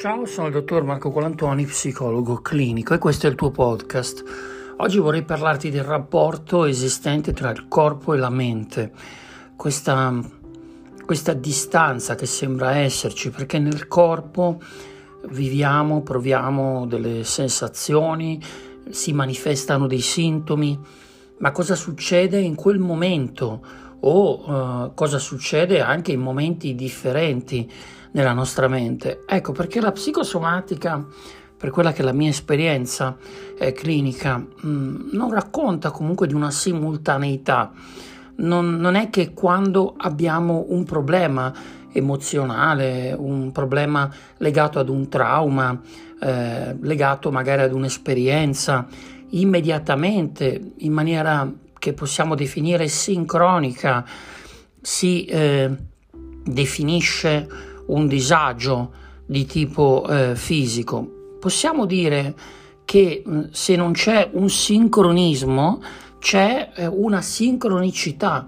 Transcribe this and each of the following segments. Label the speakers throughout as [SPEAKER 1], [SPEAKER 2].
[SPEAKER 1] Ciao, sono il dottor Marco Colantoni, psicologo clinico e questo è il tuo podcast. Oggi vorrei parlarti del rapporto esistente tra il corpo e la mente, questa, questa distanza che sembra esserci perché nel corpo viviamo, proviamo delle sensazioni, si manifestano dei sintomi, ma cosa succede in quel momento o uh, cosa succede anche in momenti differenti? Nella nostra mente. Ecco perché la psicosomatica, per quella che è la mia esperienza eh, clinica, mh, mm, non racconta comunque di una simultaneità. Non, non è che quando abbiamo un problema emozionale, un problema legato ad un trauma, eh, legato magari ad un'esperienza, immediatamente, in maniera che possiamo definire sincronica, si eh, definisce un disagio di tipo eh, fisico, possiamo dire che mm, se non c'è un sincronismo c'è eh, una sincronicità.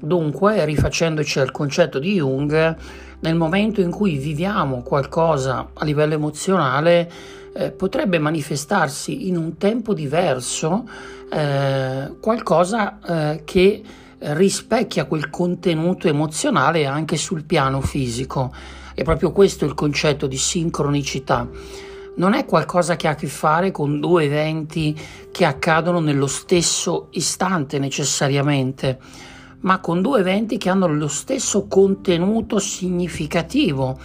[SPEAKER 1] Dunque, rifacendoci al concetto di Jung, nel momento in cui viviamo qualcosa a livello emozionale, eh, potrebbe manifestarsi in un tempo diverso eh, qualcosa eh, che rispecchia quel contenuto emozionale anche sul piano fisico. È proprio questo il concetto di sincronicità. Non è qualcosa che ha a che fare con due eventi che accadono nello stesso istante necessariamente, ma con due eventi che hanno lo stesso contenuto significativo.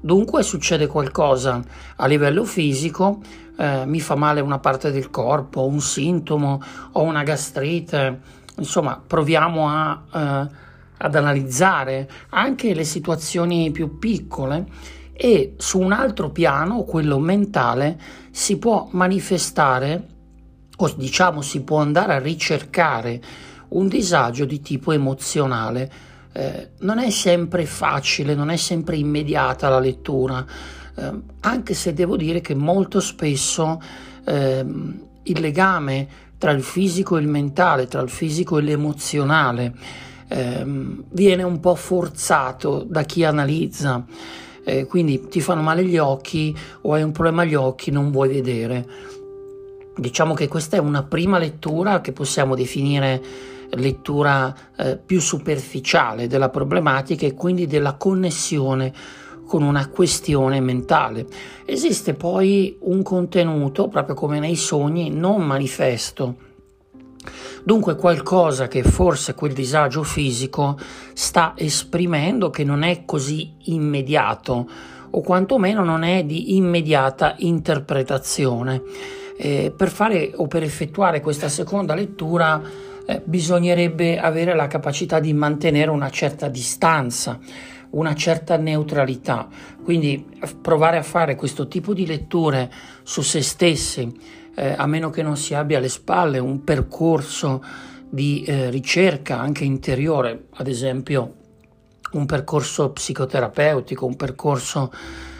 [SPEAKER 1] Dunque succede qualcosa a livello fisico, eh, mi fa male una parte del corpo, un sintomo o una gastrite, insomma proviamo a... Eh, ad analizzare anche le situazioni più piccole e su un altro piano, quello mentale, si può manifestare o diciamo si può andare a ricercare un disagio di tipo emozionale. Eh, non è sempre facile, non è sempre immediata la lettura, eh, anche se devo dire che molto spesso eh, il legame tra il fisico e il mentale, tra il fisico e l'emozionale, ehm, viene un po' forzato da chi analizza. Eh, quindi ti fanno male gli occhi o hai un problema agli occhi, non vuoi vedere. Diciamo che questa è una prima lettura che possiamo definire lettura eh, più superficiale della problematica e quindi della connessione con una questione mentale. Esiste poi un contenuto, proprio come nei sogni, non manifesto Dunque qualcosa che forse quel disagio fisico sta esprimendo che non è così immediato o quantomeno non è di immediata interpretazione. Eh, per fare o per effettuare questa seconda lettura eh, bisognerebbe avere la capacità di mantenere una certa distanza, una certa neutralità. Quindi provare a fare questo tipo di letture su se stessi eh, a meno che non si abbia alle spalle un percorso di eh, ricerca anche interiore, ad esempio un percorso psicoterapeutico, un percorso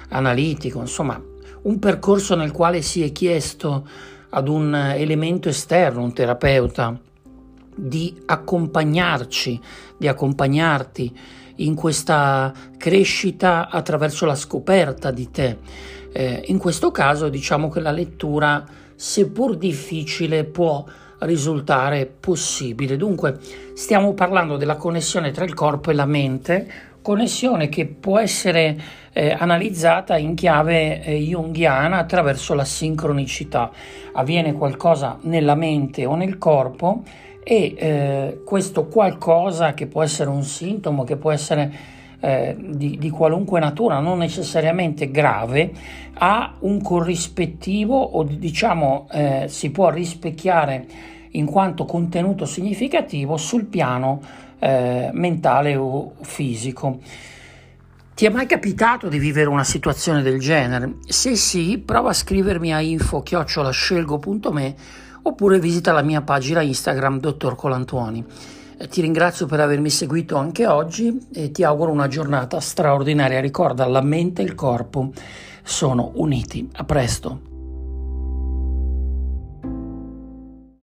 [SPEAKER 1] analitico, insomma un percorso nel quale si è chiesto ad un elemento esterno, un terapeuta, di accompagnarci, di accompagnarti in questa crescita attraverso la scoperta di te. Eh, in questo caso diciamo che la lettura seppur difficile, può risultare possibile. Dunque, stiamo parlando della connessione tra il corpo e la mente, connessione che può essere eh, analizzata in chiave eh, junghiana attraverso la sincronicità. Avviene qualcosa nella mente o nel corpo e eh, questo qualcosa che può essere un sintomo, che può essere eh, di, di, qualunque natura, non necessariamente grave, ha un corrispettivo o diciamo eh, si può rispecchiare in quanto contenuto significativo sul piano eh, mentale o fisico. Ti è mai capitato di vivere una situazione del genere? Se sì, prova a scrivermi a info-scelgo.me oppure visita la mia pagina Instagram Dottor Colantuoni. Eh, ti ringrazio per avermi seguito anche oggi e ti auguro una giornata straordinaria. Ricorda, la mente e il corpo sono uniti. A presto.